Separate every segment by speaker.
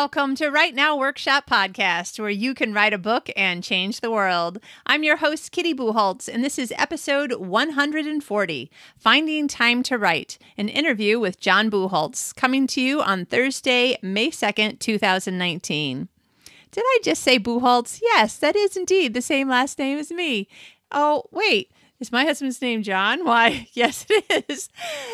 Speaker 1: Welcome to Write Now Workshop Podcast, where you can write a book and change the world. I'm your host, Kitty Bucholtz, and this is episode 140 Finding Time to Write, an interview with John Bucholtz, coming to you on Thursday, May 2nd, 2019. Did I just say Bucholtz? Yes, that is indeed the same last name as me. Oh, wait. Is my husband's name John? Why, yes, it is.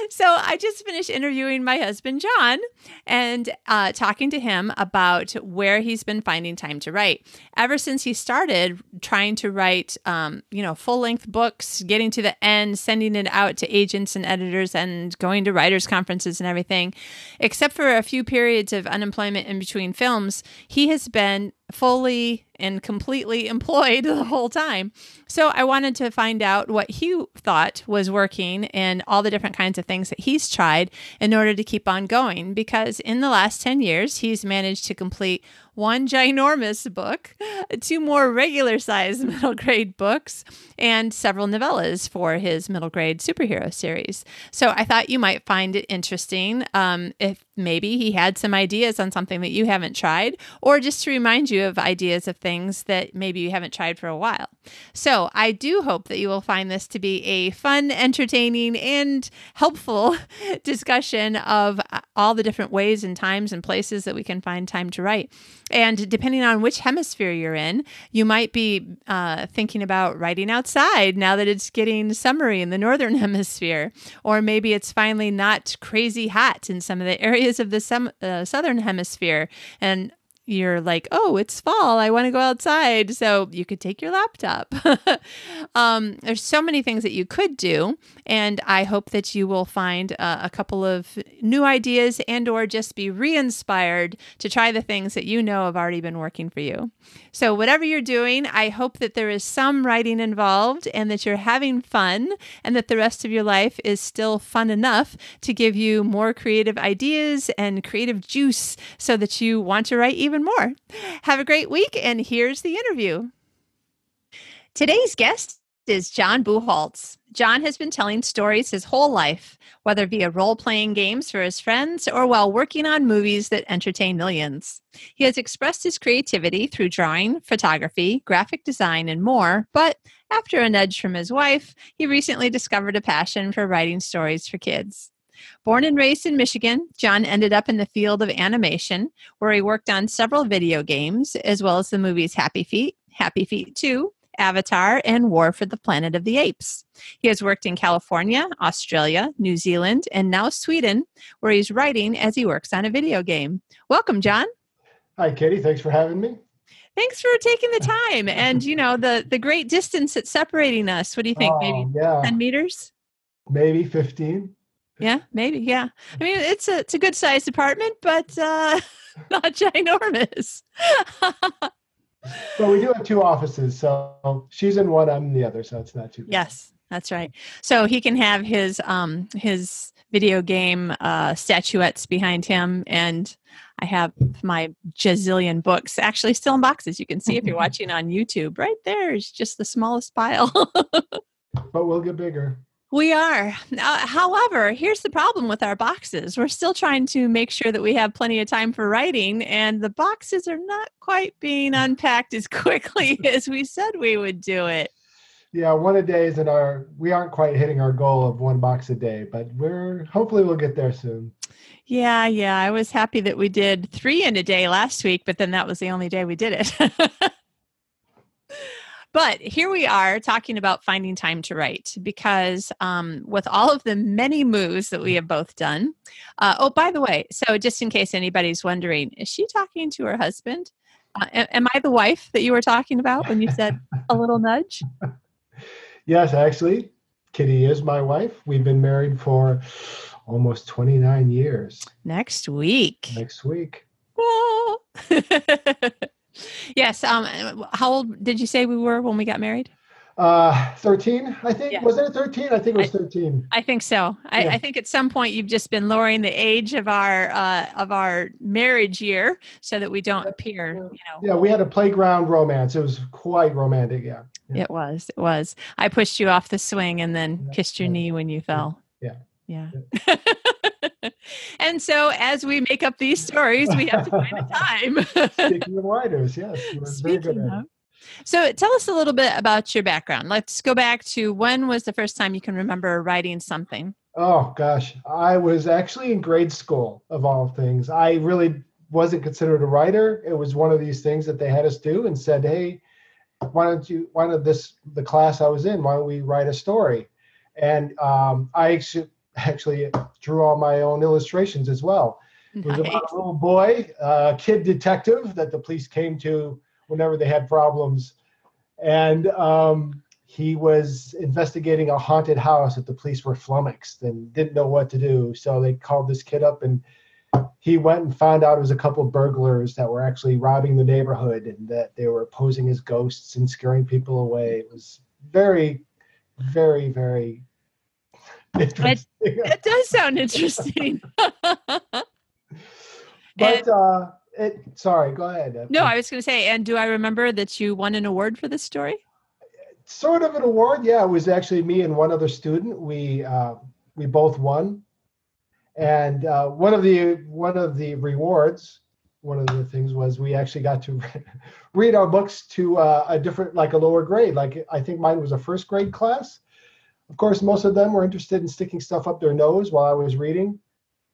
Speaker 1: So I just finished interviewing my husband, John, and uh, talking to him about where he's been finding time to write. Ever since he started trying to write, um, you know, full length books, getting to the end, sending it out to agents and editors, and going to writers' conferences and everything, except for a few periods of unemployment in between films, he has been fully and completely employed the whole time. So I wanted to find out what he thought was working and all the different kinds of things that he's tried in order to keep on going. Because in the last 10 years, he's managed to complete one ginormous book, two more regular sized middle grade books, and several novellas for his middle grade superhero series. So I thought you might find it interesting um, if maybe he had some ideas on something that you haven't tried, or just to remind you of ideas of things that maybe you haven't tried for a while. So I do hope that you will find this to be a fun, entertaining, and helpful discussion of uh, all the different ways and times and places that we can find time to write. And depending on which hemisphere you're in, you might be uh, thinking about writing outside now that it's getting summery in the northern hemisphere. Or maybe it's finally not crazy hot in some of the areas of the sem- uh, southern hemisphere. And you're like, oh, it's fall. I want to go outside. So you could take your laptop. um, there's so many things that you could do. And I hope that you will find uh, a couple of new ideas and or just be re-inspired to try the things that you know have already been working for you. So whatever you're doing, I hope that there is some writing involved and that you're having fun and that the rest of your life is still fun enough to give you more creative ideas and creative juice so that you want to write even even more. Have a great week, and here's the interview. Today's guest is John Bucholtz. John has been telling stories his whole life, whether via role playing games for his friends or while working on movies that entertain millions. He has expressed his creativity through drawing, photography, graphic design, and more, but after a nudge from his wife, he recently discovered a passion for writing stories for kids. Born and raised in Michigan, John ended up in the field of animation, where he worked on several video games, as well as the movies Happy Feet, Happy Feet 2, Avatar, and War for the Planet of the Apes. He has worked in California, Australia, New Zealand, and now Sweden, where he's writing as he works on a video game. Welcome, John.
Speaker 2: Hi, Katie. Thanks for having me.
Speaker 1: Thanks for taking the time and you know the the great distance that's separating us. What do you think? Oh, Maybe yeah. 10 meters?
Speaker 2: Maybe 15.
Speaker 1: Yeah, maybe. Yeah. I mean, it's a it's a good sized apartment, but uh, not ginormous.
Speaker 2: but we do have two offices, so she's in one, I'm in the other, so it's not too bad.
Speaker 1: Yes, that's right. So he can have his um his video game uh statuettes behind him and I have my jazillion books actually still in boxes. You can see if you're watching on YouTube. Right there is just the smallest pile.
Speaker 2: but we'll get bigger.
Speaker 1: We are. Uh, however, here's the problem with our boxes. We're still trying to make sure that we have plenty of time for writing, and the boxes are not quite being unpacked as quickly as we said we would do it.
Speaker 2: Yeah, one a day is in our. We aren't quite hitting our goal of one box a day, but we're hopefully we'll get there soon.
Speaker 1: Yeah, yeah. I was happy that we did three in a day last week, but then that was the only day we did it. But here we are talking about finding time to write because um, with all of the many moves that we have both done. Uh, oh, by the way, so just in case anybody's wondering, is she talking to her husband? Uh, am I the wife that you were talking about when you said a little nudge?
Speaker 2: Yes, actually, Kitty is my wife. We've been married for almost 29 years.
Speaker 1: Next week.
Speaker 2: Next week.
Speaker 1: yes. Um, how old did you say we were when we got married?
Speaker 2: Uh, 13, I think. Yeah. Was it 13? I think it was 13.
Speaker 1: I, I think so. I, yeah. I, think at some point you've just been lowering the age of our uh, of our marriage year so that we don't appear, you know.
Speaker 2: Yeah, we had a playground romance. It was quite romantic. Yeah.
Speaker 1: yeah. It was. It was. I pushed you off the swing and then kissed your knee when you fell.
Speaker 2: Yeah.
Speaker 1: Yeah. and so as we make up these stories, we have to find a time.
Speaker 2: Speaking of writers, yes.
Speaker 1: Speaking of. So tell us a little bit about your background. Let's go back to when was the first time you can remember writing something?
Speaker 2: Oh gosh, I was actually in grade school of all things. I really wasn't considered a writer. It was one of these things that they had us do and said, "Hey, why don't you? Why don't this the class I was in? Why don't we write a story?" And um, I actually actually drew all my own illustrations as well. It was about a little boy, a kid detective that the police came to whenever they had problems, and um, he was investigating a haunted house that the police were flummoxed and didn't know what to do. So they called this kid up and he went and found out it was a couple of burglars that were actually robbing the neighborhood and that they were posing as ghosts and scaring people away. It was very, very, very
Speaker 1: It, it does sound interesting.
Speaker 2: but and, uh, it, sorry, go ahead.
Speaker 1: No, I was going to say, and do I remember that you won an award for this story?
Speaker 2: Sort of an award, yeah. It was actually me and one other student. We uh, we both won and uh, one of the one of the rewards, one of the things was we actually got to read our books to uh, a different, like a lower grade. Like I think mine was a first grade class. Of course, most of them were interested in sticking stuff up their nose while I was reading,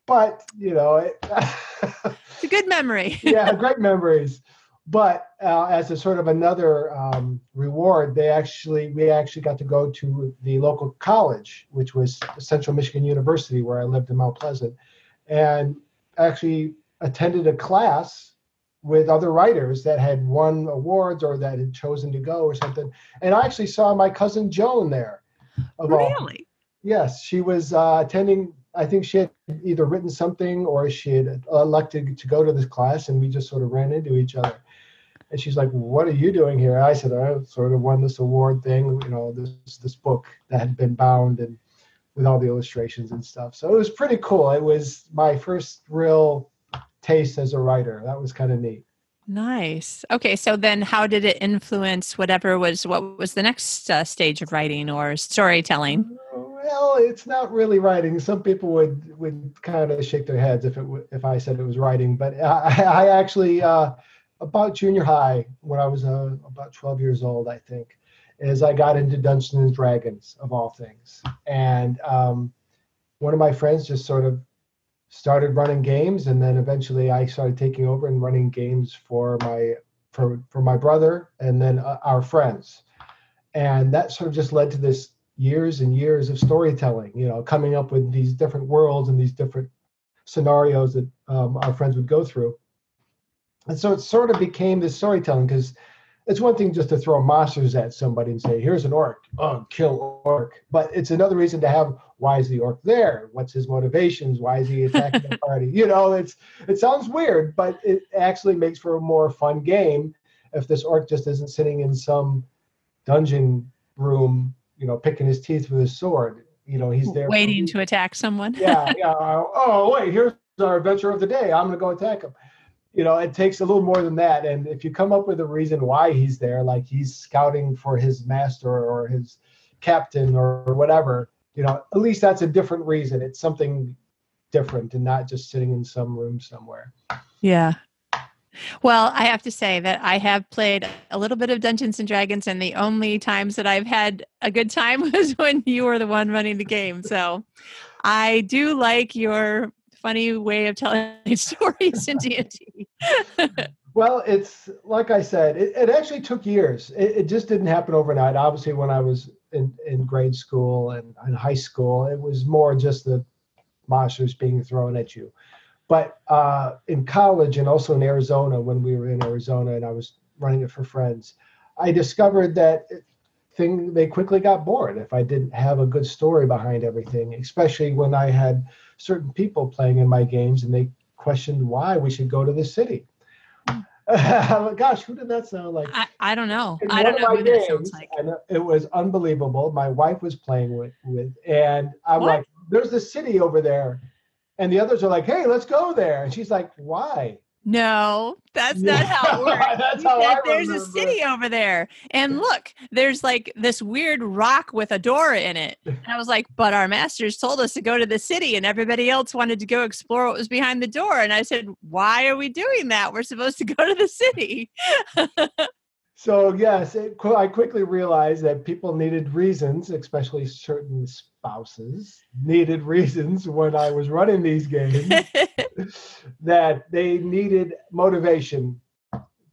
Speaker 2: but you know, it,
Speaker 1: it's a good memory.
Speaker 2: yeah, great memories but uh, as a sort of another um, reward, they actually we actually got to go to the local college, which was Central Michigan University, where I lived in Mount Pleasant, and actually attended a class with other writers that had won awards or that had chosen to go or something. And I actually saw my cousin Joan there.
Speaker 1: Really?
Speaker 2: All. Yes, she was uh, attending. I think she had either written something or she had elected to go to this class, and we just sort of ran into each other. And she's like, "What are you doing here?" I said, "I sort of won this award thing, you know, this this book that had been bound and with all the illustrations and stuff." So it was pretty cool. It was my first real taste as a writer. That was kind of neat.
Speaker 1: Nice. Okay, so then how did it influence whatever was what was the next uh, stage of writing or storytelling?
Speaker 2: Well, it's not really writing. Some people would would kind of shake their heads if it if I said it was writing, but I, I actually uh, about junior high when I was uh, about 12 years old, I think, is I got into Dungeons and Dragons of all things. And um, one of my friends just sort of started running games, and then eventually I started taking over and running games for my for for my brother and then uh, our friends. And that sort of just led to this years and years of storytelling. You know, coming up with these different worlds and these different scenarios that um, our friends would go through and so it sort of became this storytelling because it's one thing just to throw monsters at somebody and say, here's an orc, oh, kill orc. But it's another reason to have why is the orc there? What's his motivations? Why is he attacking the party? You know, it's it sounds weird, but it actually makes for a more fun game if this orc just isn't sitting in some dungeon room, you know, picking his teeth with his sword. You know, he's there
Speaker 1: waiting to attack someone.
Speaker 2: yeah, yeah. Oh, wait, here's our adventure of the day. I'm gonna go attack him you know, it takes a little more than that. And if you come up with a reason why he's there, like he's scouting for his master or his captain or whatever, you know, at least that's a different reason. It's something different and not just sitting in some room somewhere.
Speaker 1: Yeah. Well, I have to say that I have played a little bit of Dungeons and Dragons, and the only times that I've had a good time was when you were the one running the game. So I do like your funny way of telling stories in D&D.
Speaker 2: well, it's like I said, it, it actually took years. It, it, just didn't happen overnight. Obviously, when I was in, in grade school and in high school, it was more just the monsters being thrown at you. But uh, in college and also in Arizona, when we were in Arizona and I was running it for friends, I discovered that thing they quickly got bored if I didn't have a good story behind everything, especially when I had certain people playing in my games and they questioned why we should go to the city. Gosh, who did that sound like?
Speaker 1: I, I don't know. I don't know who games, that sounds like.
Speaker 2: And it was unbelievable. My wife was playing with, with and I'm what? like, there's the city over there. And the others are like, hey, let's go there. And she's like, why?
Speaker 1: No, that's not how it works.
Speaker 2: That's how I
Speaker 1: there's a city over there. And look, there's like this weird rock with a door in it. And I was like, but our masters told us to go to the city and everybody else wanted to go explore what was behind the door. And I said, why are we doing that? We're supposed to go to the city.
Speaker 2: So yes, it, I quickly realized that people needed reasons, especially certain spouses needed reasons when I was running these games that they needed motivation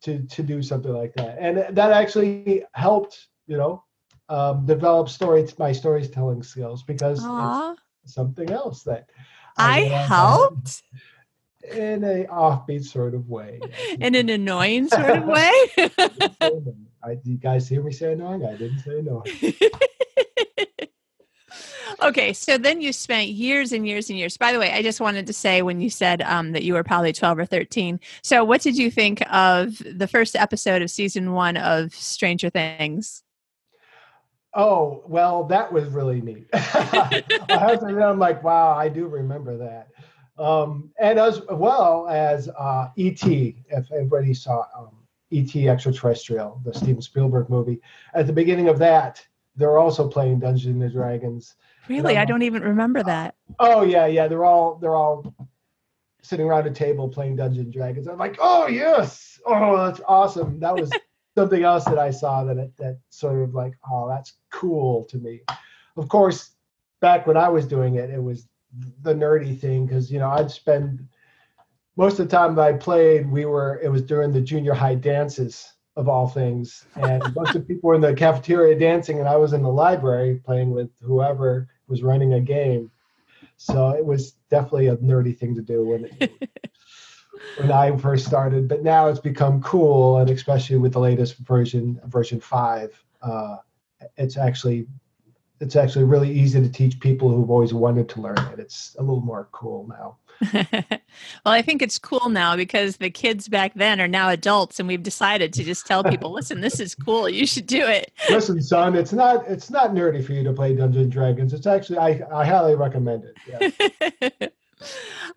Speaker 2: to to do something like that, and that actually helped, you know, um, develop story my storytelling skills because something else that
Speaker 1: I
Speaker 2: realized
Speaker 1: helped
Speaker 2: in a offbeat sort of way.
Speaker 1: in an annoying sort of way.
Speaker 2: I, you guys hear me say annoying? I didn't say no.
Speaker 1: Okay, so then you spent years and years and years. By the way, I just wanted to say when you said um, that you were probably 12 or 13. So, what did you think of the first episode of season one of Stranger Things?
Speaker 2: Oh, well, that was really neat. I admit, I'm like, wow, I do remember that. Um, and as well as uh, E.T., if everybody saw um, E.T. Extraterrestrial, the Steven Spielberg movie, at the beginning of that, they're also playing Dungeons and Dragons.
Speaker 1: Really, I don't even remember that.
Speaker 2: Oh yeah, yeah, they're all they're all sitting around a table playing Dungeons and Dragons. I'm like, oh yes, oh that's awesome. That was something else that I saw that that sort of like, oh, that's cool to me. Of course, back when I was doing it, it was the nerdy thing because you know I'd spend most of the time that I played, we were it was during the junior high dances of all things, and a bunch of people were in the cafeteria dancing, and I was in the library playing with whoever was running a game. So it was definitely a nerdy thing to do when when I first started. But now it's become cool, and especially with the latest version, version five, uh, it's actually it's actually really easy to teach people who've always wanted to learn it. It's a little more cool now.
Speaker 1: Well, I think it's cool now because the kids back then are now adults, and we've decided to just tell people, listen, this is cool. You should do it.
Speaker 2: Listen, son, it's not it's not nerdy for you to play Dungeons and Dragons. It's actually I, I highly recommend it. Yeah.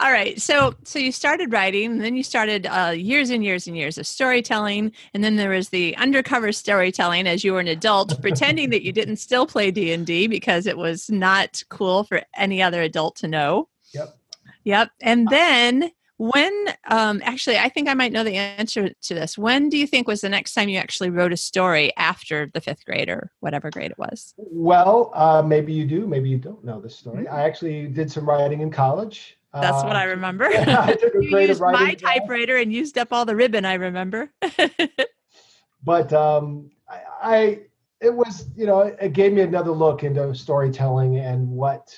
Speaker 1: All right. So so you started writing, and then you started uh, years and years and years of storytelling, and then there was the undercover storytelling as you were an adult, pretending that you didn't still play D and D because it was not cool for any other adult to know.
Speaker 2: Yep.
Speaker 1: Yep. And then when um, actually, I think I might know the answer to this. When do you think was the next time you actually wrote a story after the fifth grade or whatever grade it was?
Speaker 2: Well, uh, maybe you do, maybe you don't know this story. I actually did some writing in college.
Speaker 1: That's what
Speaker 2: Uh,
Speaker 1: I remember.
Speaker 2: I
Speaker 1: you used my
Speaker 2: writing class.
Speaker 1: typewriter and used up all the ribbon. I remember.
Speaker 2: but um, I, I it was you know it gave me another look into storytelling and what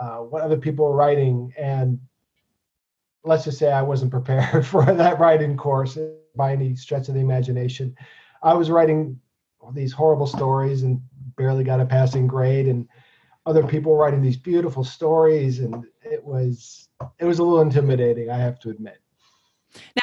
Speaker 2: uh, what other people were writing and let's just say I wasn't prepared for that writing course by any stretch of the imagination. I was writing these horrible stories and barely got a passing grade and other people were writing these beautiful stories and it was it was a little intimidating I have to admit.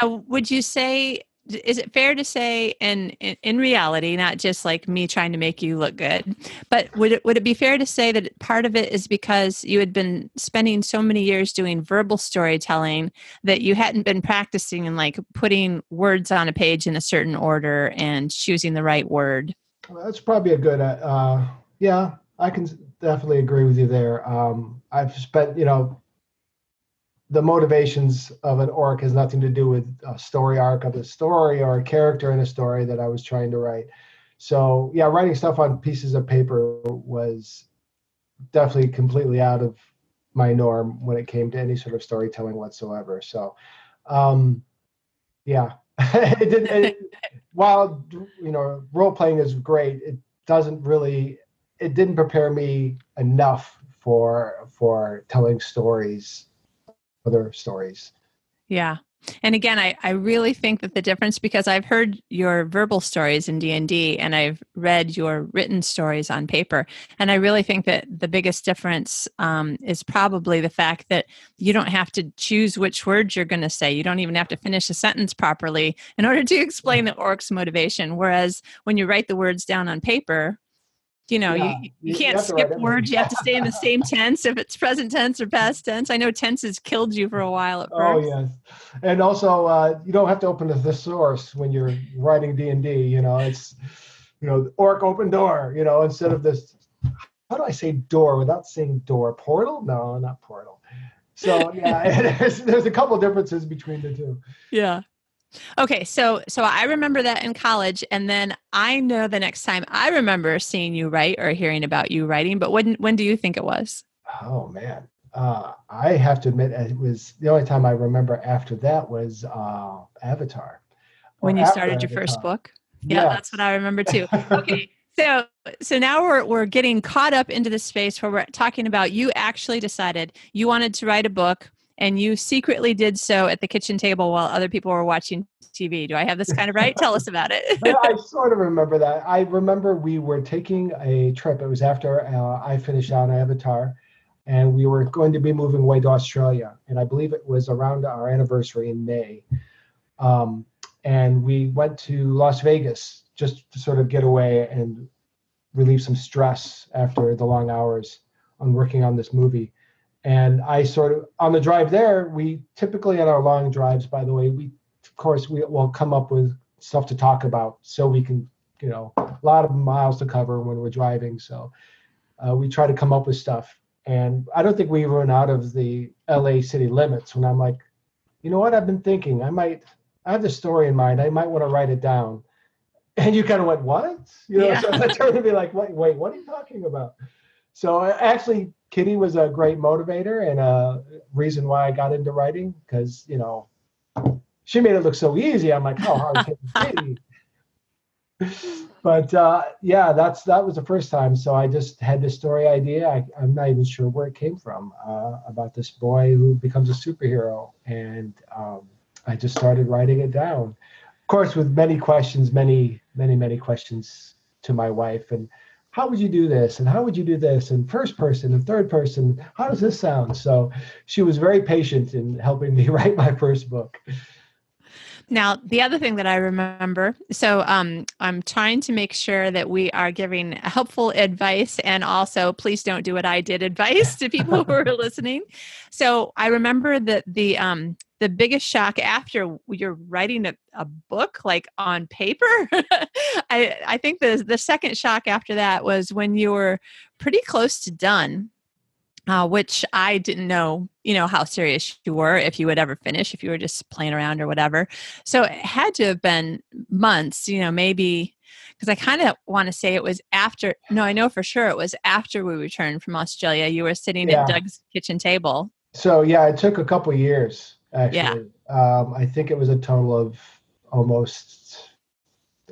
Speaker 1: Now, would you say is it fair to say in, in in reality, not just like me trying to make you look good, but would it would it be fair to say that part of it is because you had been spending so many years doing verbal storytelling that you hadn't been practicing and like putting words on a page in a certain order and choosing the right word?
Speaker 2: Well, That's probably a good. Uh, uh, yeah, I can definitely agree with you there. Um, I've spent, you know, the motivations of an orc has nothing to do with a story arc of a story or a character in a story that I was trying to write. So yeah, writing stuff on pieces of paper was definitely completely out of my norm when it came to any sort of storytelling whatsoever. So, um, yeah, it didn't. It, while you know role playing is great, it doesn't really. It didn't prepare me enough for for telling stories, other stories.
Speaker 1: Yeah. And again, I, I really think that the difference because I've heard your verbal stories in D and D, and I've read your written stories on paper, and I really think that the biggest difference um, is probably the fact that you don't have to choose which words you're going to say. You don't even have to finish a sentence properly in order to explain the orc's motivation. Whereas when you write the words down on paper, you know
Speaker 2: Yeah,
Speaker 1: you, you can't skip
Speaker 2: everything.
Speaker 1: words you have to stay in the same tense if it's present tense or past tense i know tenses killed you for a while at first
Speaker 2: Oh yes, and also uh, you don't have to open the thesaurus when you're writing D and D. You know, it's you know orc open door. You know, instead of this, how do I say door without saying door? Portal? No, not portal. So yeah, there's, there's a couple differences between the two.
Speaker 1: Yeah. Okay, so so I remember that in college, and then I know the next time I remember seeing you write or hearing about you writing. But when when do you think it was?
Speaker 2: Oh man, uh, I have to admit it was the only time I remember after that was uh, Avatar.
Speaker 1: When you started your first book? Yeah,
Speaker 2: Yeah.
Speaker 1: that's what I remember too. Okay, so so now we're we're getting caught up into the space where we're talking about you actually decided you wanted to write a book, and you secretly did so at the kitchen table while other people were watching TV. Do I have this kind of right? Tell us about it.
Speaker 2: I sort of remember that. I remember we were taking a trip. It was after uh, I finished out Avatar, and we were going to be moving away to Australia. And I believe it was around our anniversary in May. Um, and we went to Las Vegas just to sort of get away and relieve some stress after the long hours on working on this movie. And I sort of, on the drive there, we typically on our long drives, by the way, we, of course, we will come up with stuff to talk about so we can you know a lot of miles to cover when we're driving. So uh, we try to come up with stuff. And i don't think we run out of the la city limits when i'm like you know what i've been thinking? I might i have this story in mind. I might want to write it down. And you kind of went what? You know
Speaker 1: Yeah.
Speaker 2: so i turned to be like wait wait what are you talking about? So actually kitty was a great motivator and a reason why i got into writing because you know she made it look so easy. I'm like, how hard can it be? But uh, yeah, that's that was the first time. So I just had this story idea. I, I'm not even sure where it came from uh, about this boy who becomes a superhero, and um, I just started writing it down. Of course, with many questions, many, many, many questions to my wife, and how would you do this, and how would you do this, and first person and third person. How does this sound? So she was very patient in helping me write my first book.
Speaker 1: Now, the other thing that I remember, so um, I'm trying to make sure that we are giving helpful advice and also please don't do what I did advice to people who are listening. So I remember that the um, the biggest shock after you're writing a, a book like on paper. I I think the the second shock after that was when you were pretty close to done uh, which I didn't know, you know, how serious you were, if you would ever finish, if you were just playing around or whatever. So it had to have been months, you know, maybe because I kind of want to say it was after, no, I know for sure it was after we returned from Australia. You were sitting
Speaker 2: Yeah.
Speaker 1: at Doug's kitchen table.
Speaker 2: So yeah, it took a couple years actually. Um, I think it was a total of almost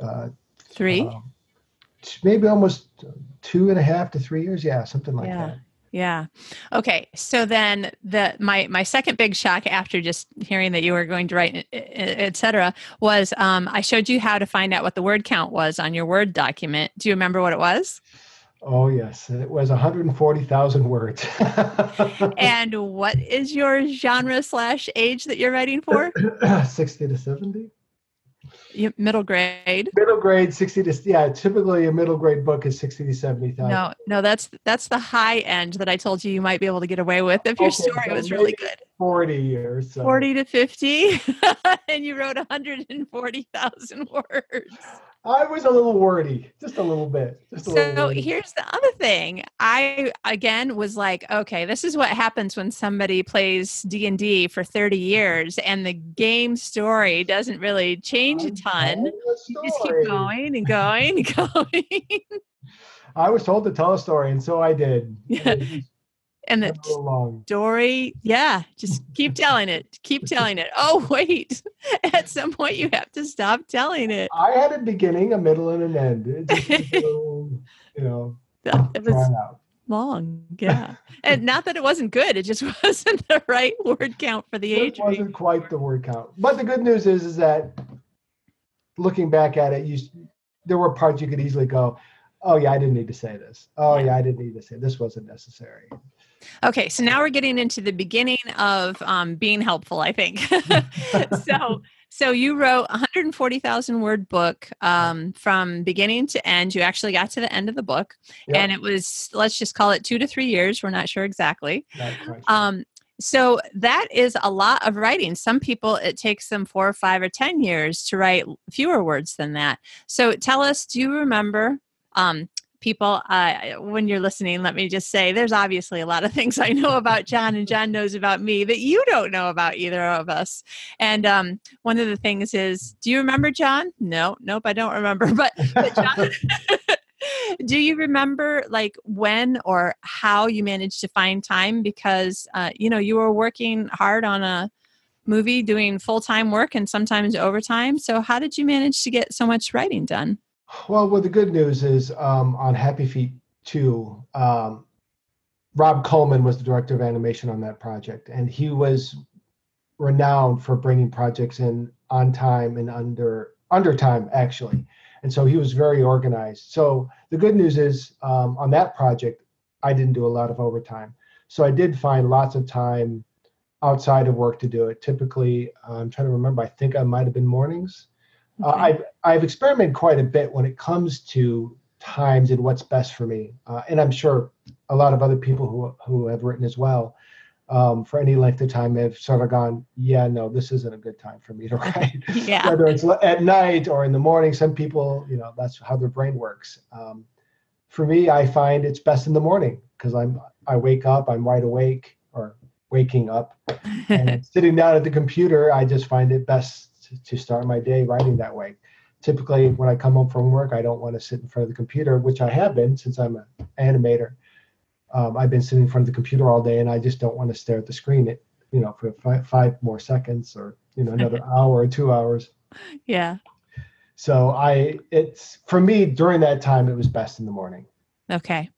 Speaker 2: uh,
Speaker 1: Three.
Speaker 2: um, maybe almost two and a half to three years. Yeah, something like
Speaker 1: Yeah.
Speaker 2: that.
Speaker 1: Yeah. Okay. So then the my my second big shock after just hearing that you were going to write, etc., was um, I showed you how to find out what the word count was on your Word document. Do you remember what it was?
Speaker 2: Oh yes, it was 140,000 words.
Speaker 1: And what is your genre slash age that you're writing for?
Speaker 2: 60 to 70.
Speaker 1: Middle grade.
Speaker 2: Middle grade, 60 to yeah. Typically, a middle grade book is 60 to 70,000.
Speaker 1: No, no, that's that's the high end that I told you you might be able to get away with if your
Speaker 2: Okay,
Speaker 1: story
Speaker 2: so
Speaker 1: was really good.
Speaker 2: 40 years. So.
Speaker 1: 40 to 50 and you wrote 140,000 words.
Speaker 2: I was a little wordy, just a little bit. Just a
Speaker 1: So
Speaker 2: wordy.
Speaker 1: here's the other thing. I again was like, okay, this is what happens when somebody plays D&D for 30 years and the game story doesn't really change a ton. You just keep going and going and going.
Speaker 2: I was told to tell a story, and so I did.
Speaker 1: and the story, yeah, just keep telling it. Keep telling it. Oh, wait. At some point you have to stop telling it.
Speaker 2: I had a beginning, a middle, and an end. It just you know,
Speaker 1: It was
Speaker 2: out.
Speaker 1: long. Yeah. And not that it wasn't good, it just wasn't the right word count for the
Speaker 2: It
Speaker 1: age. range.
Speaker 2: wasn't quite the word count. But the good news is, is that looking back at it, you there were parts you could easily go, oh yeah, I didn't need to say this. Oh yeah, yeah I didn't need to say this wasn't necessary.
Speaker 1: Okay, so now we're getting into the beginning of um, being helpful. I think so. So you wrote a 140,000 word book um, from beginning to end. You actually got to the end of the book, yep. and it was let's just call it two to three years. We're not sure exactly. Um, so that is a lot of writing. Some people it takes them four or five or ten years to write fewer words than that. So tell us, do you remember um, people uh, when you're listening let me just say there's obviously a lot of things i know about john and john knows about me that you don't know about either of us. And um, one of the things is do you remember john? No nope i don't remember but, but john do you remember like when or how you managed to find time? Because uh, you know you were working hard on a movie doing full-time work and sometimes overtime. So how did you manage to get so much writing done
Speaker 2: well, well, the good news is um, on Happy Feet 2, um, Rob Coleman was the director of animation on that project, and he was renowned for bringing projects in on time and under under time actually. And so he was very organized. So the good news is um, on that project i didn't do a lot of overtime. So i did find lots of time outside of work to do it. Typically i'm trying to remember i think i might have been mornings okay. Uh, I've I've experimented quite a bit when it comes to times and what's best for me, uh, and I'm sure a lot of other people who who have written as well. Um, for any length of time have sort of gone, yeah, no, this isn't a good time for me to write.
Speaker 1: yeah.
Speaker 2: Whether it's at night or in the morning, some people, you know, that's how their brain works. Um, for me, I find it's best in the morning because I'm I wake up, I'm wide awake or waking up, and sitting down at the computer, I just find it best to, start my day writing that way. Typically, when I come home from work, I don't want to sit in front of the computer, which I have been since I'm an animator. Um, I've been sitting in front of the computer all day, and I just don't want to stare at the screen, it, you know, for five, five more seconds or you know another hour or two hours.
Speaker 1: Yeah.
Speaker 2: So I, it's for me during that time, it was best in the morning.
Speaker 1: Okay.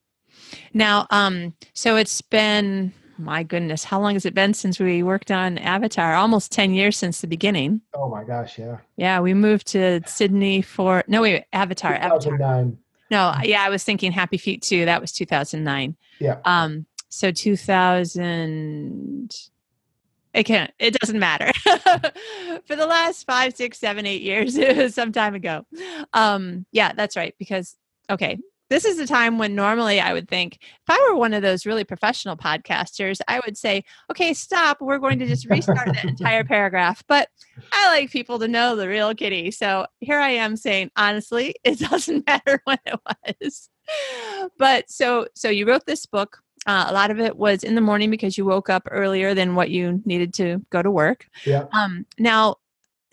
Speaker 1: Now, um, so it's been my goodness, how long has it been since we worked on Avatar? Almost 10 years since the beginning.
Speaker 2: Oh my gosh, yeah.
Speaker 1: Yeah, we moved to Sydney for, no, wait, Avatar.
Speaker 2: 2009. Avatar.
Speaker 1: No, yeah, I was thinking Happy Feet 2. That was 2009.
Speaker 2: Yeah.
Speaker 1: Um, so 2000, it can't, it doesn't matter. for the last five, six, seven, eight years, it was some time ago. Um, yeah, that's right. Because, okay, this is a time when normally I would think if I were one of those really professional podcasters, I would say, okay, stop. We're going to just restart the entire paragraph. But I like people to know the real kitty. So here I am saying, honestly, it doesn't matter when it was. But so, so you wrote this book. Uh, a lot of it was in the morning because you woke up earlier than what you needed to go to work.
Speaker 2: Yeah.
Speaker 1: Um, now,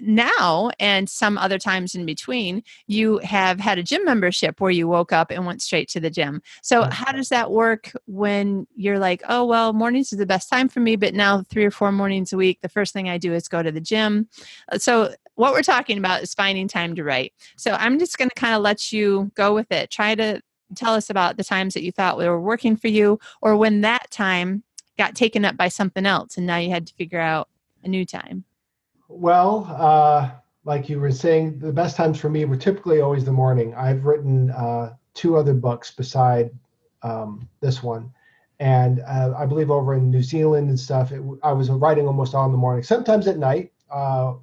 Speaker 1: now and some other times in between you have had a gym membership where you woke up and went straight to the gym. So how does that work when you're like oh well mornings is the best time for me but now three or four mornings a week the first thing i do is go to the gym. Uh, so what we're talking about is finding time to write. So i'm just going to kind of let you go with it. Try to tell us about the times that you thought were working for you or when that time got taken up by something else and now you had to figure out a new time
Speaker 2: well, uh, like you were saying, the best times for me were typically always the morning. I've written uh, two other books beside um, this one. And uh, I believe over in New Zealand and stuff, it, I was writing almost all in the morning, sometimes at night uh,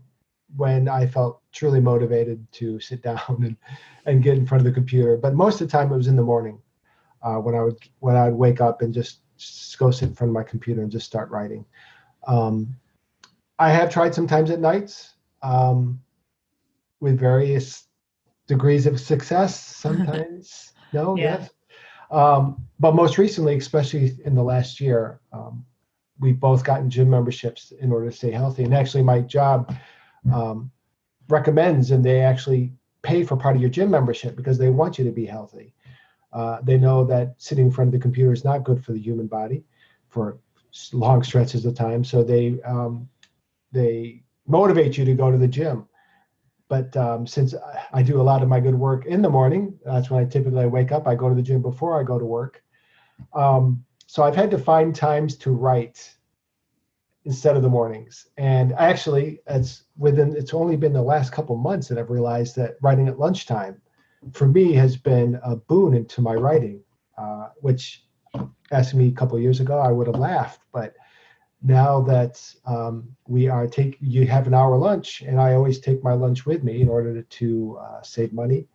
Speaker 2: when I felt truly motivated to sit down and, and get in front of the computer. But most of the time it was in the morning uh, when I would when I would wake up and just, just go sit in front of my computer and just start writing. Um, I have tried sometimes at nights um, with various degrees of success. Sometimes, no, yeah. yes. Um, but most recently, especially in the last year, um, we've both gotten gym memberships in order to stay healthy. And actually, my job um, recommends and they actually pay for part of your gym membership because they want you to be healthy. Uh, they know that sitting in front of the computer is not good for the human body for long stretches of time. So they um, they motivate you to go to the gym. But um, since I do a lot of my good work in the morning, that's when I typically wake up. I go to the gym before I go to work. Um, so I've had to find times to write instead of the mornings. And actually, it's within it's only been the last couple months that I've realized that writing at lunchtime for me has been a boon into my writing, uh, which asked me a couple years ago, I would have laughed. But now that um, we are take, you have an hour lunch, and I always take my lunch with me in order to uh, save money.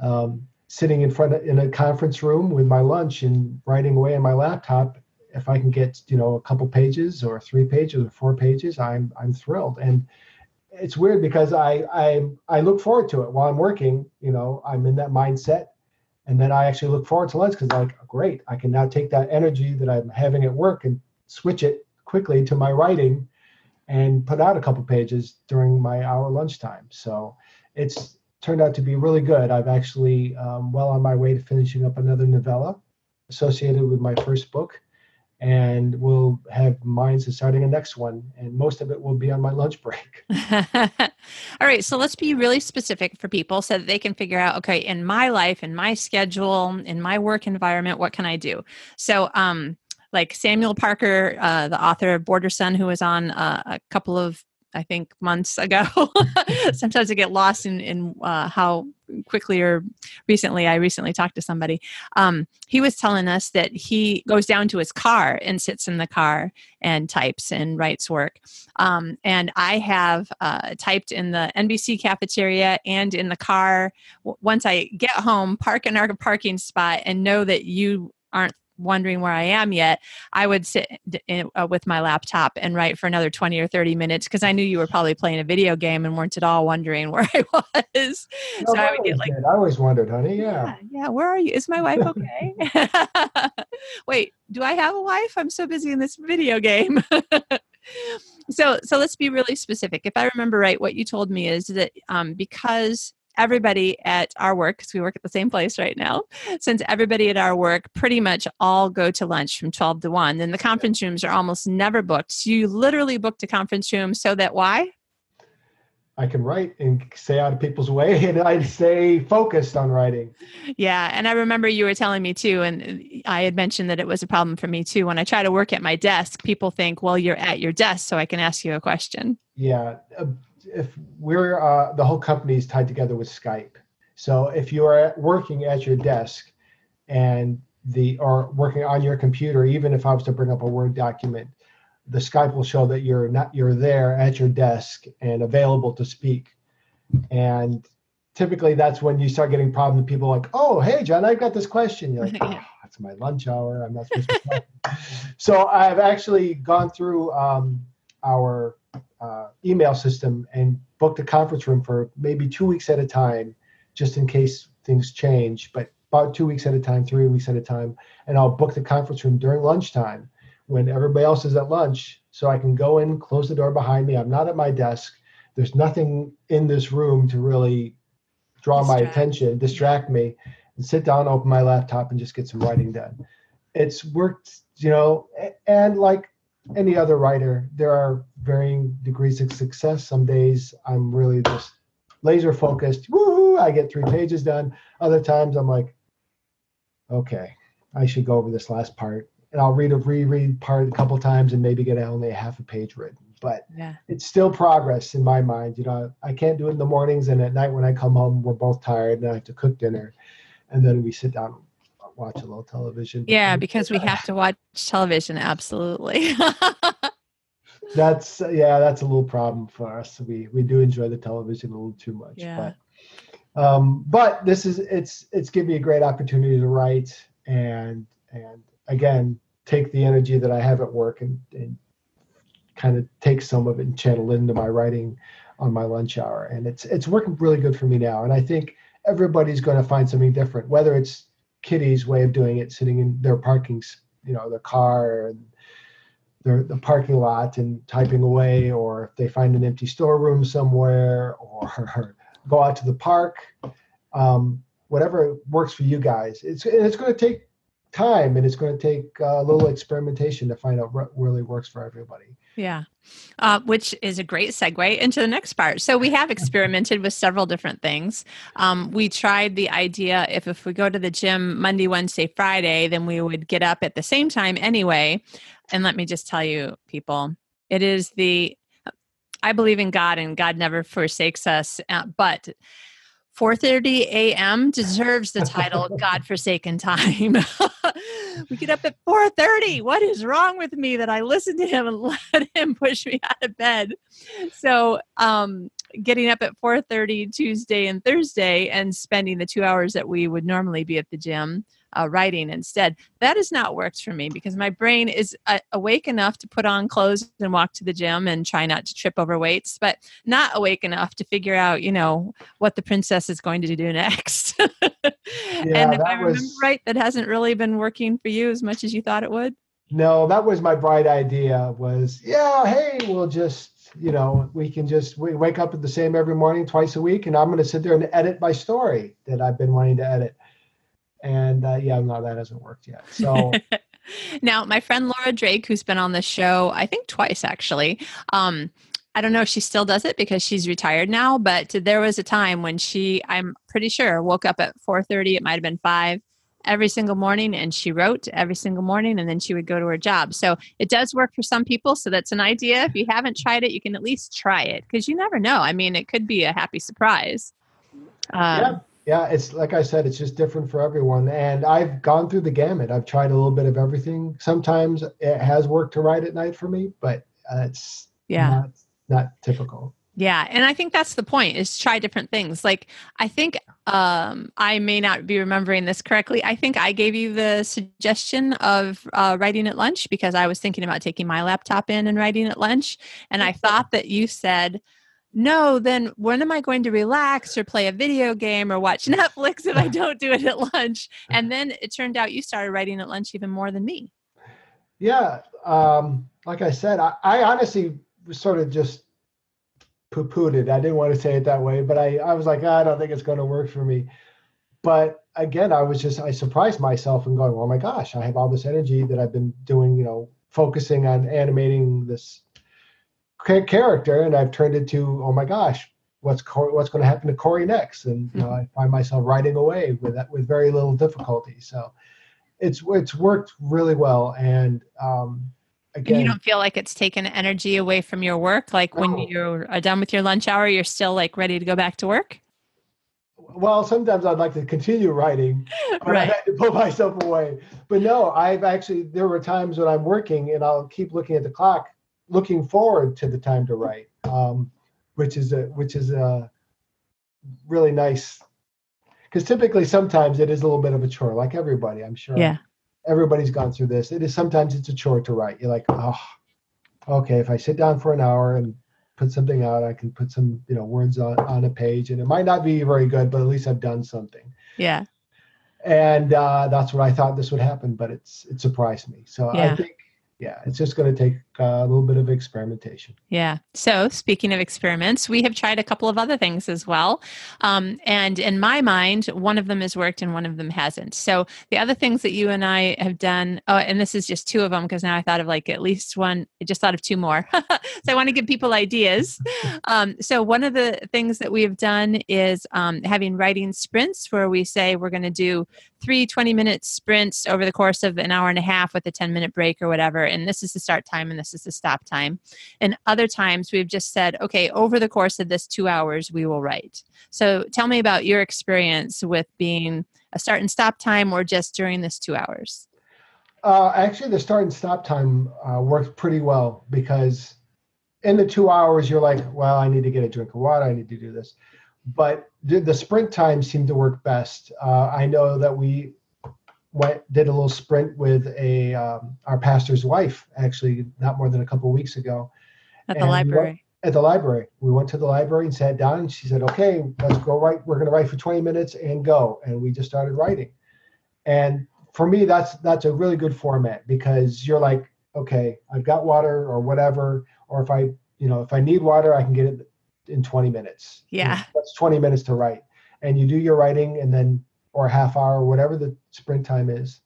Speaker 2: Um, sitting in front of, in a conference room with my lunch and writing away on my laptop, if I can get you know a couple pages or three pages or four pages, I'm I'm thrilled. And it's weird because I I I look forward to it while I'm working. You know, I'm in that mindset and then I actually look forward to lunch because like great, I can now take that energy that I'm having at work and switch it quickly to my writing and put out a couple pages during my hour lunchtime. So it's turned out to be really good. I've actually um, well on my way to finishing up another novella associated with my first book and we'll have minds of starting a next one and most of it will be on my lunch break
Speaker 1: all right so let's be really specific for people so that they can figure out okay in my life in my schedule in my work environment what can i do so um like samuel parker uh, the author of border sun who was on uh, a couple of I think months ago. Sometimes I get lost in in uh, how quickly or recently I recently talked to somebody. Um, he was telling us that he goes down to his car and sits in the car and types and writes work. Um, and I have uh, typed in the NBC cafeteria and in the car. once I get home, park in our parking spot, and know that you aren't wondering where I am yet, I would sit in, uh, with my laptop and write for another 20 or 30 minutes because I knew you were probably playing a video game and weren't at all wondering where I was.
Speaker 2: No, so I, I would get like, did. I always wondered, honey. Yeah.
Speaker 1: yeah. Yeah. Where are you? Is my wife okay? Wait, do I have a wife? I'm so busy in this video game. so, so let's be really specific. If I remember right, what you told me is that um, because everybody at our work, because we work at the same place right now, since everybody at our work pretty much all go to lunch from 12 to 1, then the conference rooms are almost never booked. So you literally booked a conference room so that why?
Speaker 2: I can write and stay out of people's way and I stay focused on writing.
Speaker 1: Yeah. And I remember you were telling me too, and I had mentioned that it was a problem for me too. When I try to work at my desk, people think, well, you're at your desk, so I can ask you a question.
Speaker 2: Yeah. Uh, If we're uh, the whole company is tied together with Skype. So if you are working at your desk and the or working on your computer, even if I was to bring up a Word document, the Skype will show that you're not you're there at your desk and available to speak. And typically that's when you start getting problems. People like, oh, hey, John, I've got this question. You're like, oh, it's my lunch hour. I'm not supposed to. so I've actually gone through um, our uh, email system and booked a conference room for maybe two weeks at a time, just in case things change. But about two weeks at a time, three weeks at a time, and I'll book the conference room during lunchtime when everybody else is at lunch, so I can go in, close the door behind me. I'm not at my desk. There's nothing in this room to really draw distract. my attention, distract me, and sit down, open my laptop, and just get some writing done. It's worked, you know, and like any other writer, there are varying degrees of success. Some days I'm really just laser focused. Woo! I get three pages done. Other times I'm like, okay, I should go over this last part, and I'll read a reread part a couple times and maybe get only a half a page written. But yeah. it's still progress in my mind. You know, I can't do it in the mornings, and at night when I come home, we're both tired, and I have to cook dinner, and then we sit down watch a little television.
Speaker 1: Yeah, because we have to watch television. Absolutely.
Speaker 2: that's yeah, that's a little problem for us. We we do enjoy the television a little too much.
Speaker 1: Yeah.
Speaker 2: But um, but this is it's it's given me a great opportunity to write and and again take the energy that I have at work and, and kind of take some of it and channel it into my writing on my lunch hour. And it's it's working really good for me now. And I think everybody's going to find something different, whether it's Kitty's way of doing it, sitting in their parking, you know, their car and the parking lot and typing away, or if they find an empty storeroom somewhere, or go out to the park, um, whatever works for you guys. It's it's going to take time and it's going to take a little experimentation to find out what really works for everybody.
Speaker 1: Yeah. Uh, which is a great segue into the next part. So we have experimented with several different things. Um, we tried the idea if if we go to the gym Monday, Wednesday, Friday, then we would get up at the same time anyway. And let me just tell you, people, it is the I believe in God and God never forsakes us, uh, but 4:30 a.m. deserves the title God forsaken Time." we get up at 4:30. What is wrong with me that I listen to him and let him push me out of bed? So, um, getting up at 4:30 Tuesday and Thursday and spending the two hours that we would normally be at the gym uh, writing instead. That has not worked for me because my brain is uh, awake enough to put on clothes and walk to the gym and try not to trip over weights, but not awake enough to figure out, you know, what the princess is going to do next. yeah, and if I remember was... right, that hasn't really been working for you as much as you thought it would.
Speaker 2: No, that was my bright idea. Was yeah, hey, we'll just you know we can just we wake up at the same every morning twice a week and i'm going to sit there and edit my story that i've been wanting to edit and uh, yeah, no, that hasn't worked yet. So.
Speaker 1: now, my friend Laura Drake, who's been on the show, I think twice actually, um, I don't know if she still does it because she's retired now, but there was a time when she, I'm pretty sure, woke up at 4:30. It might have been five every single morning, and she wrote every single morning, and then she would go to her job. So it does work for some people. So that's an idea. If you haven't tried it, you can at least try it because you never know. I mean, it could be a happy surprise.
Speaker 2: Um, yeah yeah, it's like I said, it's just different for everyone. And I've gone through the gamut. I've tried a little bit of everything. Sometimes it has worked to write at night for me, but uh, it's yeah not, not typical.
Speaker 1: Yeah, and I think that's the point is try different things. Like I think um, I may not be remembering this correctly. I think I gave you the suggestion of uh, writing at lunch because I was thinking about taking my laptop in and writing at lunch, and I thought that you said no, then when am I going to relax or play a video game or watch Netflix if I don't do it at lunch? And then it turned out you started writing at lunch even more than me.
Speaker 2: Yeah. Um, like I said, I, I honestly sort of just poo pooed it. I didn't want to say it that way, but I, I was like, oh, I don't think it's going to work for me. But again, I was just, I surprised myself and going, oh my gosh, I have all this energy that I've been doing, you know, focusing on animating this character, and I've turned it to, oh my gosh, what's Corey, what's going to happen to Corey next? And you know, mm-hmm. I find myself writing away with that with very little difficulty. So it's it's worked really well, and um,
Speaker 1: again, you don't feel like it's taken energy away from your work. Like no. when you're done with your lunch hour, you're still like ready to go back to work.
Speaker 2: Well, sometimes I'd like to continue writing, but right. I had to pull myself away. But no, I've actually there were times when I'm working and I'll keep looking at the clock looking forward to the time to write, um, which is a which is a really nice. Because typically, sometimes it is a little bit of a chore, like everybody. I'm sure.
Speaker 1: Yeah.
Speaker 2: Everybody's gone through this. It is sometimes it's a chore to write. You're like, oh, okay. If I sit down for an hour and put something out, I can put some you know words on on a page, and it might not be very good, but at least I've done something.
Speaker 1: Yeah.
Speaker 2: And uh, that's what I thought this would happen, but it's it surprised me. So yeah. I think yeah, it's just going to take uh, a little bit of experimentation.
Speaker 1: Yeah. So, speaking of experiments, we have tried a couple of other things as well. Um, and in my mind, one of them has worked and one of them hasn't. So, the other things that you and I have done, oh, and this is just two of them because now I thought of like at least one, I just thought of two more. so, I want to give people ideas. Um, so, one of the things that we have done is um, having writing sprints where we say we're going to do three 20 minute sprints over the course of an hour and a half with a 10 minute break or whatever. And this is the start time and this is the stop time. And other times we've just said, okay, over the course of this two hours, we will write. So tell me about your experience with being a start and stop time or just during this two hours.
Speaker 2: Uh, actually, the start and stop time uh, works pretty well because in the two hours, you're like, well, I need to get a drink of water, I need to do this but the sprint times seem to work best. Uh, I know that we went did a little sprint with a um, our pastor's wife actually not more than a couple weeks ago
Speaker 1: at the library.
Speaker 2: at the library, we went to the library and sat down. and She said, "Okay, let's go write. We're going to write for 20 minutes and go." And we just started writing. And for me, that's that's a really good format because you're like, okay, I've got water or whatever, or if I, you know, if I need water, I can get it in 20 minutes.
Speaker 1: Yeah.
Speaker 2: That's 20 minutes to write. And you do your writing and then, or a half hour, whatever the sprint time is.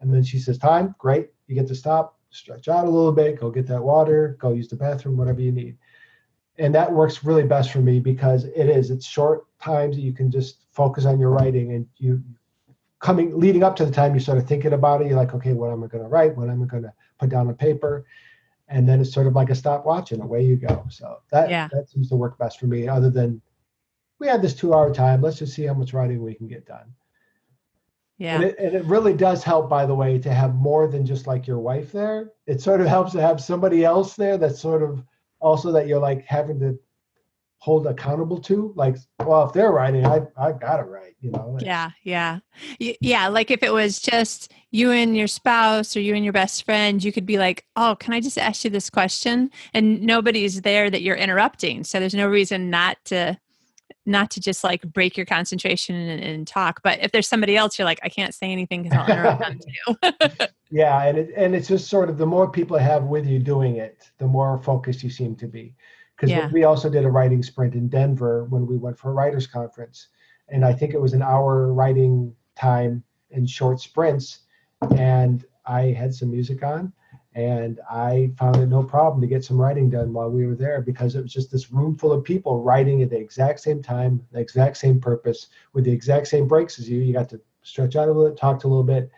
Speaker 2: And then she says, time, great. You get to stop, stretch out a little bit, go get that water, go use the bathroom, whatever you need. And that works really best for me because it is, it's short times that you can just focus on your writing and you coming leading up to the time you started thinking about it. You're like, okay, what am I going to write? What am I going to put down on paper? and then it's sort of like a stopwatch and away you go. So that yeah. that seems to work best for me, other than we had this two hour time. Let's just see how much writing we can get done.
Speaker 1: Yeah.
Speaker 2: And it, and it really does help, by the way, to have more than just like your wife there. It sort of helps to have somebody else there that's sort of also that you're like having to hold accountable to. Like, well, if they're writing, I I gotta write, you know.
Speaker 1: Yeah, yeah, yeah. Like if it was just you and your spouse or you and your best friend, you could be like, "Oh, can I just ask you this question?" And nobody's there that you're interrupting, so there's no reason not to not to just like break your concentration and, and talk. But if there's somebody else, you're like, I can't say anything because I'll interrupt them too.
Speaker 2: yeah, and it, and it's just sort of the more people have with you doing it, the more focused you seem to be. Because
Speaker 1: Yeah.
Speaker 2: we also did a writing sprint in Denver when we went for a writers conference, and I think it was an hour writing time in short sprints, and I had some music on. And I found it no problem to get some writing done while we were there because it was just this room full of people writing at the exact same time, the exact same purpose, with the exact same breaks as you. You got to stretch out a little, talk a little bit,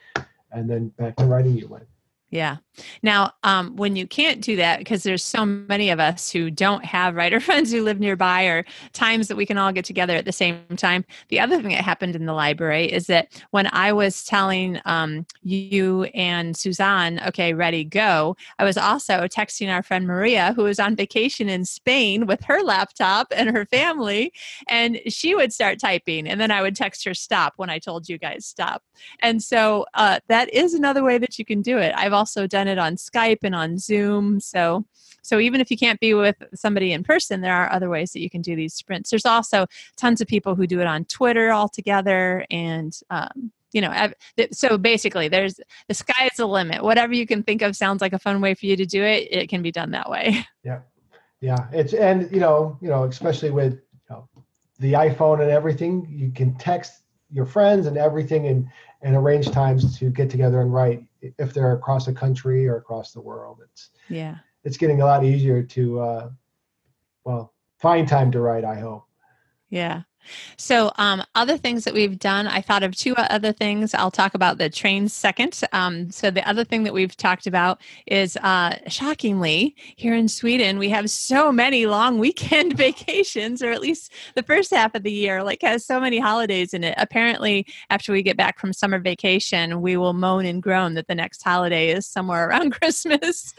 Speaker 2: and then back to writing you went.
Speaker 1: Yeah. Now, um, when you can't do that, because there's so many of us who don't have writer friends who live nearby or times that we can all get together at the same time. The other thing that happened in the library is that when I was telling um, you and Suzanne, okay, ready, go, I was also texting our friend Maria, who was on vacation in Spain with her laptop and her family. And she would start typing. And then I would text her stop when I told you guys stop. And so uh, that is another way that you can do it. I've also done it on Skype and on Zoom. So so even if you can't be with somebody in person, there are other ways that you can do these sprints. There's also tons of people who do it on Twitter all together, and um, you know, so basically, there's the sky is the limit. Whatever you can think of sounds like a fun way for you to do it. It can be done that way.
Speaker 2: Yeah, yeah, it's and you know, you know, especially with you know, the iPhone and everything, you can text your friends and everything, and and arrange times to get together and write if they're across the country or across the world. It's
Speaker 1: Yeah.
Speaker 2: it's getting a lot easier to, uh, well, find time to write. I hope.
Speaker 1: Yeah. So, um, other things that we've done, I thought of two other things. I'll talk about the trains second. Um, so, the other thing that we've talked about is uh, shockingly, here in Sweden, we have so many long weekend vacations, or at least the first half of the year, like has so many holidays in it. Apparently, after we get back from summer vacation, we will moan and groan that the next holiday is somewhere around Christmas.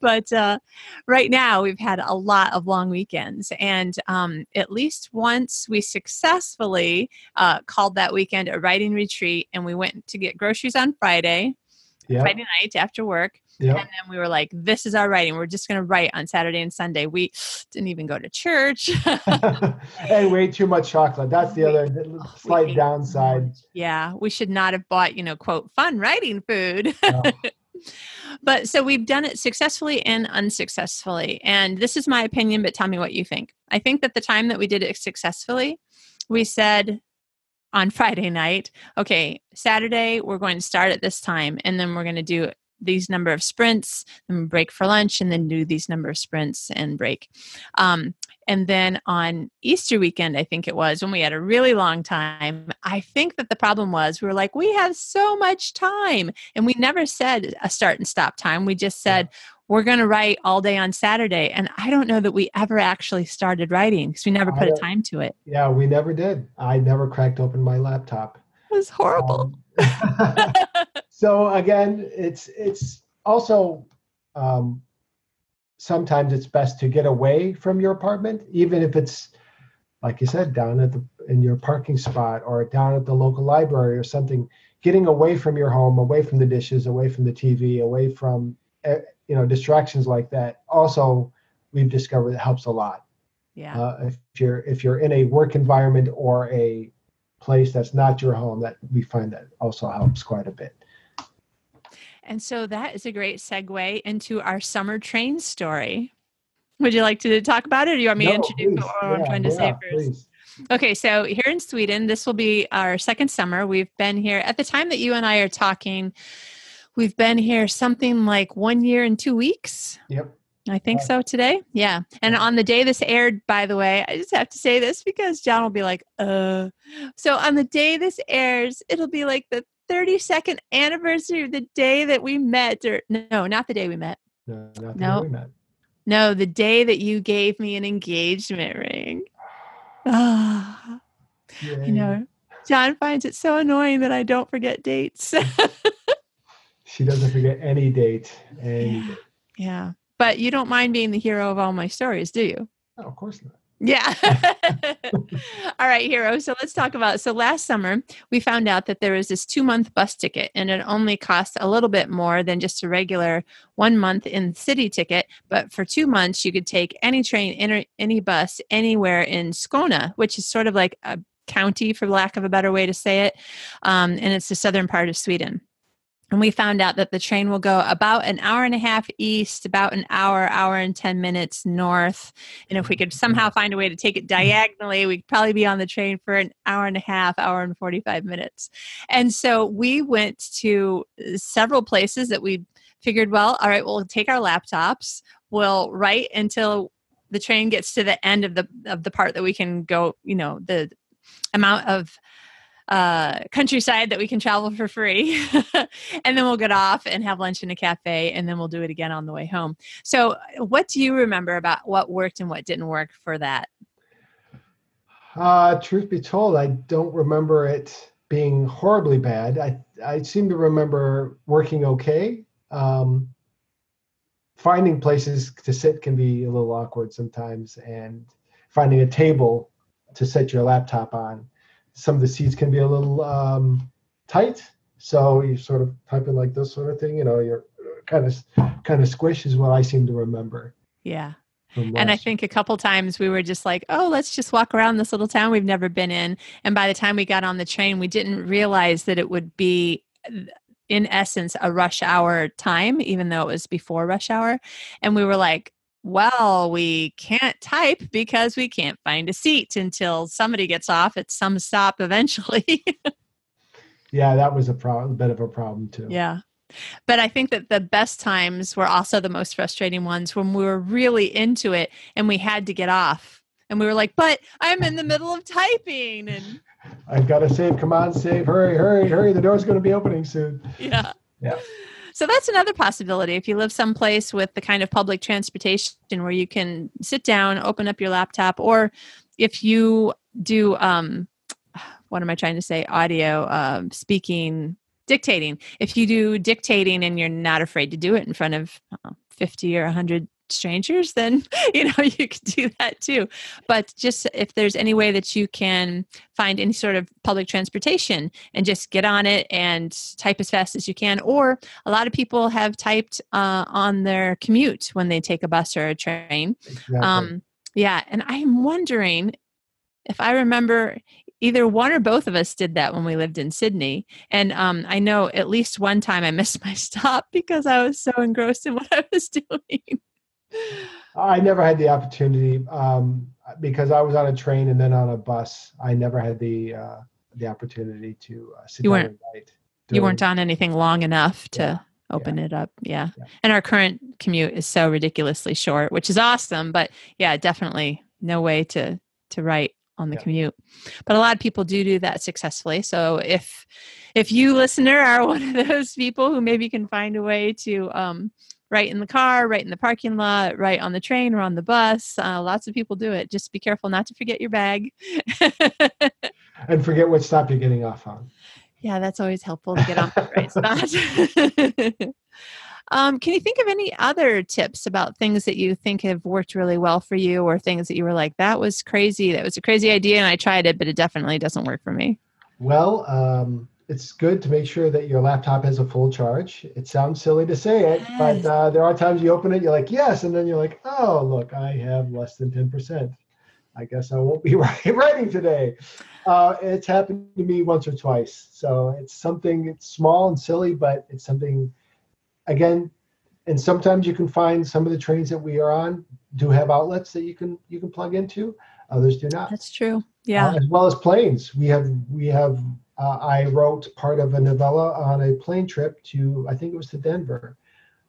Speaker 1: but uh, right now, we've had a lot of long weekends, and um, at least once we successfully uh, called that weekend a writing retreat, and we went to get groceries on Friday,
Speaker 2: Yeah.
Speaker 1: Friday night after work,
Speaker 2: Yeah.
Speaker 1: and then we were like, "This is our writing. We're just going to write on Saturday and Sunday." We didn't even go to church.
Speaker 2: and way too much chocolate. That's the
Speaker 1: Way-
Speaker 2: other
Speaker 1: we
Speaker 2: slight downside.
Speaker 1: yeah, we should not have bought, you know, quote, fun writing food.
Speaker 2: No.
Speaker 1: but so we've done it successfully and unsuccessfully. And this is my opinion, but tell me what you think. I think that the time that we did it successfully, we said on Friday night, okay, Saturday, we're going to start at this time, and then we're going to do these number of sprints, then break for lunch, and then do these number of sprints and break. Um, and then on Easter weekend, I think it was when we had a really long time. I think that the problem was we were like, we have so much time. And we never said a start and stop time. We just said, we're going to write all day on Saturday. And I don't know that we ever actually started writing because we never put a time to it.
Speaker 2: Yeah, we never did. I never cracked open my laptop.
Speaker 1: It was horrible.
Speaker 2: Um, so again, it's it's also um, sometimes it's best to get away from your apartment, even if it's like you said, down at the in your parking spot or down at the local library or something. Getting away from your home, away from the dishes, away from the TV, away from you know distractions like that. Also, we've discovered it helps a lot.
Speaker 1: yeah.
Speaker 2: Uh, if you're if you're in a work environment or a place that's not your home, that we find that also helps quite a bit.
Speaker 1: And so that is a great segue into our summer train story. Would you like to talk about it or do you want me to introduce
Speaker 2: please.
Speaker 1: what I'm trying to say first?
Speaker 2: please.
Speaker 1: Okay, so here in Sweden, this will be our second summer. We've been here at the time that you and I are talking. We've been here something like one year and two weeks.
Speaker 2: Yep.
Speaker 1: I think so today. Yeah. And on the day this aired, by the way, I just have to say this because John will be like, uh. So on the day this airs, it'll be like the 32nd anniversary of the day that we met. Or no, not the day we met.
Speaker 2: No, not the
Speaker 1: No.
Speaker 2: we met.
Speaker 1: No, the day that you gave me an engagement ring. Ah, you know, John finds it so annoying that I don't forget dates.
Speaker 2: she doesn't forget any date. Any
Speaker 1: yeah.
Speaker 2: date.
Speaker 1: yeah. But you don't mind being the hero of all my stories, do you?
Speaker 2: No, of course not.
Speaker 1: Yeah. All right, hero. So let's talk about. So last summer, we found out that there was this two month bus ticket, and it only cost a little bit more than just a regular one month in city ticket. But for two months, you could take any train, any, any bus, anywhere in Skåne, which is sort of like a county, for lack of a better way to say it. Um, and it's the southern part of Sweden and we found out that the train will go about an hour and a half east about an hour hour and 10 minutes north. And if we could somehow mm-hmm. find a way to take it mm-hmm. diagonally we'd probably be on the train for an hour and a half hour and 45 minutes. And so we went to several places that we figured well all right we'll take our laptops. We'll write until the train gets to the end of the of the part that we can go you know the amount of uh, countryside that we can travel for free. and then we'll get off and have lunch in a cafe, and then we'll do it again on the way home. So, what do you remember about what worked and what didn't work for that?
Speaker 2: Uh, truth be told, I don't remember it being horribly bad. I, I seem to remember working okay. Um, finding places to sit can be a little awkward sometimes, and finding a table to set your laptop on some of the seats can be a little um, tight. So you sort of type in like this sort of thing, you know, you're kind of kind of squish is what I seem to remember.
Speaker 1: Yeah. And I think a couple times we were just like, oh, let's just walk around this little town we've never been in. And by the time we got on the train, we didn't realize that it would be, in essence, a rush hour time, even though it was before rush hour. And we were like, well, we can't type because we can't find a seat until somebody gets off at some stop eventually.
Speaker 2: yeah, that was a problem, a bit of a problem too.
Speaker 1: Yeah. But I think that the best times were also the most frustrating ones when we were really into it and we had to get off. And we were like, but I'm in the middle of typing and
Speaker 2: I've got to save, come on, save, hurry, hurry, hurry. The door's going to be opening soon.
Speaker 1: Yeah.
Speaker 2: Yeah.
Speaker 1: So that's another possibility. If you live someplace with the kind of public transportation where you can sit down, open up your laptop, or if you do, um, what am I trying to say? Audio, um, speaking, dictating. If you do dictating and you're not afraid to do it in front of uh, 50 or 100 strangers, then you know you can do that too. But just if there's any way that you can find any sort of public transportation and just get on it and type as fast as you can, or a lot of people have typed uh, on their commute when they take a bus or a train. Exactly. Um, yeah, and I'm wondering if I remember either one or both of us did that when we lived in Sydney. And um, I know at least one time I missed my stop because I was so engrossed in what I was doing.
Speaker 2: I never had the opportunity um, because I was on a train and then on a bus. I never had the uh, the opportunity to uh, sit
Speaker 1: you
Speaker 2: down
Speaker 1: weren't,
Speaker 2: and write.
Speaker 1: You weren't on anything long enough to yeah. open yeah. it up. Yeah. yeah. And our current commute is so ridiculously short, which is awesome. But yeah, definitely no way to to write on the commute. But a lot of people do do that successfully. So if if you listener are one of those people who maybe can find a way to um, write in the car, write in the parking lot, write on the train or on the bus. Uh, lots of people do it. Just be careful not to forget your bag.
Speaker 2: and forget what stop you're getting off on.
Speaker 1: Yeah, that's always helpful to get off the right spot. um, can you think of any other tips about things that you think have worked really well for you or things that you were like, that was crazy, that was a crazy idea and I tried it, but it definitely doesn't work for me?
Speaker 2: Well, um, it's good to make sure that your laptop has a full charge. It sounds silly to say it, yes. but uh, there are times you open it, you're like, yes, and then you're like, oh, look, I have less than 10%. I guess I won't be writing today. Uh, it's happened to me once or twice. So it's something, it's small and silly, but it's something, again, and sometimes you can find some of the trains that we are on do have outlets that you can you can plug into others do not
Speaker 1: that's true yeah
Speaker 2: uh, as well as planes we have we have uh, I wrote part of a novella on a plane trip to, I think it was to Denver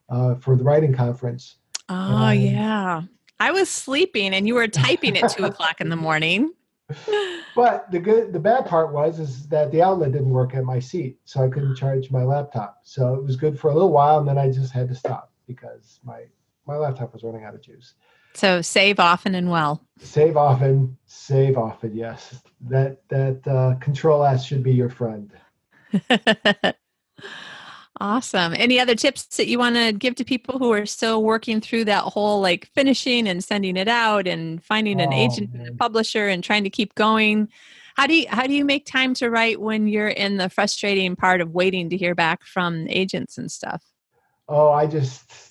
Speaker 2: uh, for the writing conference.
Speaker 1: Oh, yeah. I was sleeping and you were typing at two o'clock in the morning.
Speaker 2: But the good, the bad part was is that the outlet didn't work at my seat, so I couldn't charge my laptop. So it was good for a little while, and then I just had to stop because my my laptop was running out of juice.
Speaker 1: So save often and well.
Speaker 2: Save often, save often. Yes, that that uh, control S should be your friend.
Speaker 1: awesome. Any other tips that you want to give to people who are still working through that whole like finishing and sending it out and finding an oh, agent man. and a publisher and trying to keep going? How do you how do you make time to write when you're in the frustrating part of waiting to hear back from agents and stuff?
Speaker 2: Oh, I just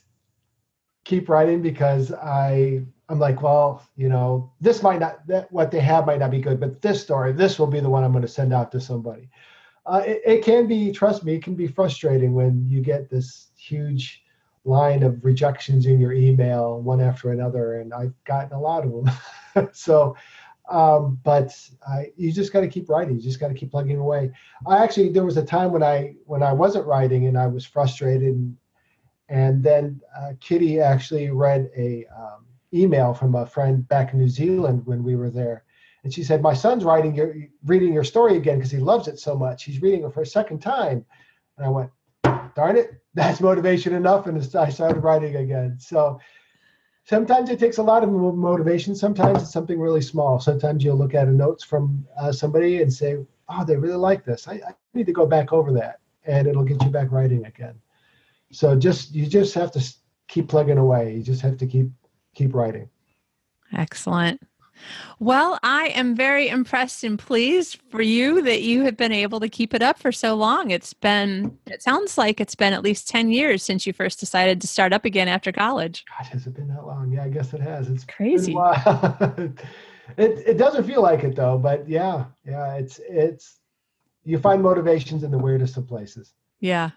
Speaker 2: keep writing because I I'm like, well, you know, this might not that what they have might not be good, but this story, this will be the one I'm going to send out to somebody. Uh, it, it, can be, trust me, it can be frustrating when you get this huge line of rejections in your email, one after another, and I've gotten a lot of them. so, um, but I, you just got to keep writing. You just got to keep plugging away. I actually there was a time when I when I wasn't writing and I was frustrated, and, and then uh, Kitty actually read a um, email from a friend back in New Zealand when we were there. And she said, My son's writing your reading your story again because he loves it so much. He's reading it for a second time. And I went, darn it, that's motivation enough. And I started writing again. So sometimes it takes a lot of motivation. Sometimes it's something really small. Sometimes you'll look at a notes from uh, somebody and say, Oh, they really like this. I, I need to go back over that. And it'll get you back writing again. So just you just have to keep plugging away. You just have to keep keep writing.
Speaker 1: Excellent. Well, I am very impressed and pleased for you that you have been able to keep it up for so long. It's been, it sounds like it's been at least 10 years since you first decided to start up again after college.
Speaker 2: God, has it been that long? Yeah, I guess it has. It's
Speaker 1: crazy.
Speaker 2: it, it doesn't feel like it though, but yeah, yeah, it's, it's, you find motivations in the weirdest of places.
Speaker 1: Yeah.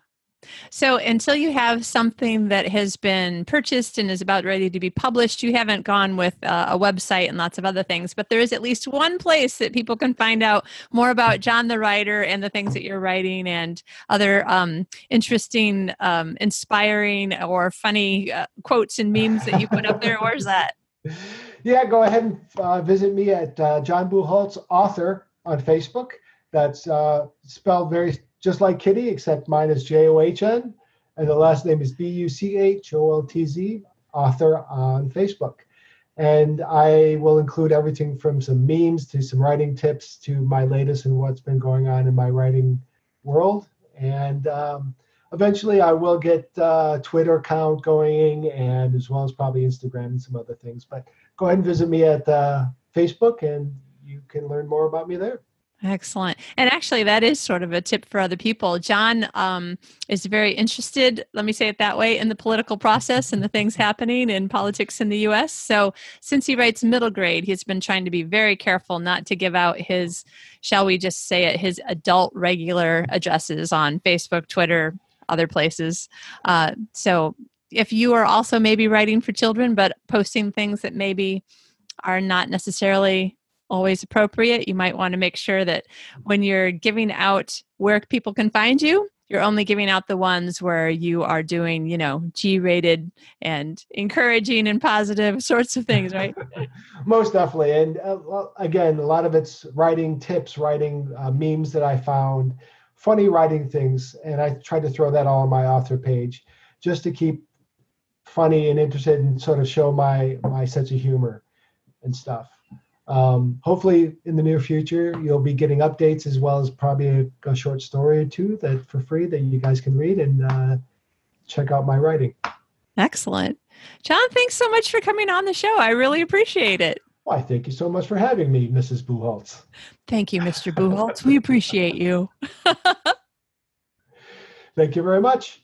Speaker 1: So until you have something that has been purchased and is about ready to be published, you haven't gone with uh, a website and lots of other things. But there is at least one place that people can find out more about John the writer and the things that you're writing and other um, interesting, um, inspiring, or funny uh, quotes and memes that you put up there. Where's that?
Speaker 2: Yeah, go ahead and uh, visit me at uh, John Bucholtz author on Facebook. That's uh, spelled very just like Kitty, except mine is J O H N, and the last name is B U C H O L T Z, author on Facebook. And I will include everything from some memes to some writing tips to my latest and what's been going on in my writing world. And um, eventually I will get uh, Twitter account going and as well as probably Instagram and some other things. But go ahead and visit me at uh, Facebook and you can learn more about me there.
Speaker 1: Excellent. And actually, that is sort of a tip for other people. John um, is very interested, let me say it that way, in the political process and the things happening in politics in the US. So, since he writes middle grade, he's been trying to be very careful not to give out his, shall we just say it, his adult regular addresses on Facebook, Twitter, other places. Uh, so, if you are also maybe writing for children, but posting things that maybe are not necessarily always appropriate. You might want to make sure that when you're giving out where people can find you, you're only giving out the ones where you are doing, you know, G rated and encouraging and positive sorts of things, right?
Speaker 2: Most definitely. And uh, again, a lot of it's writing tips, writing uh, memes that I found, funny writing things. And I try to throw that all on my author page just to keep funny and interested and sort of show my my sense of humor and stuff um, hopefully in the near future you'll be getting updates as well as probably a, a short story or two that for free that you guys can read and uh, check out my writing.
Speaker 1: Excellent. John thanks so much for coming on the show. I really appreciate it.
Speaker 2: Why thank you so much for having me mrs bucholtz
Speaker 1: thank you mr bucholtz we appreciate you.
Speaker 2: Thank you very much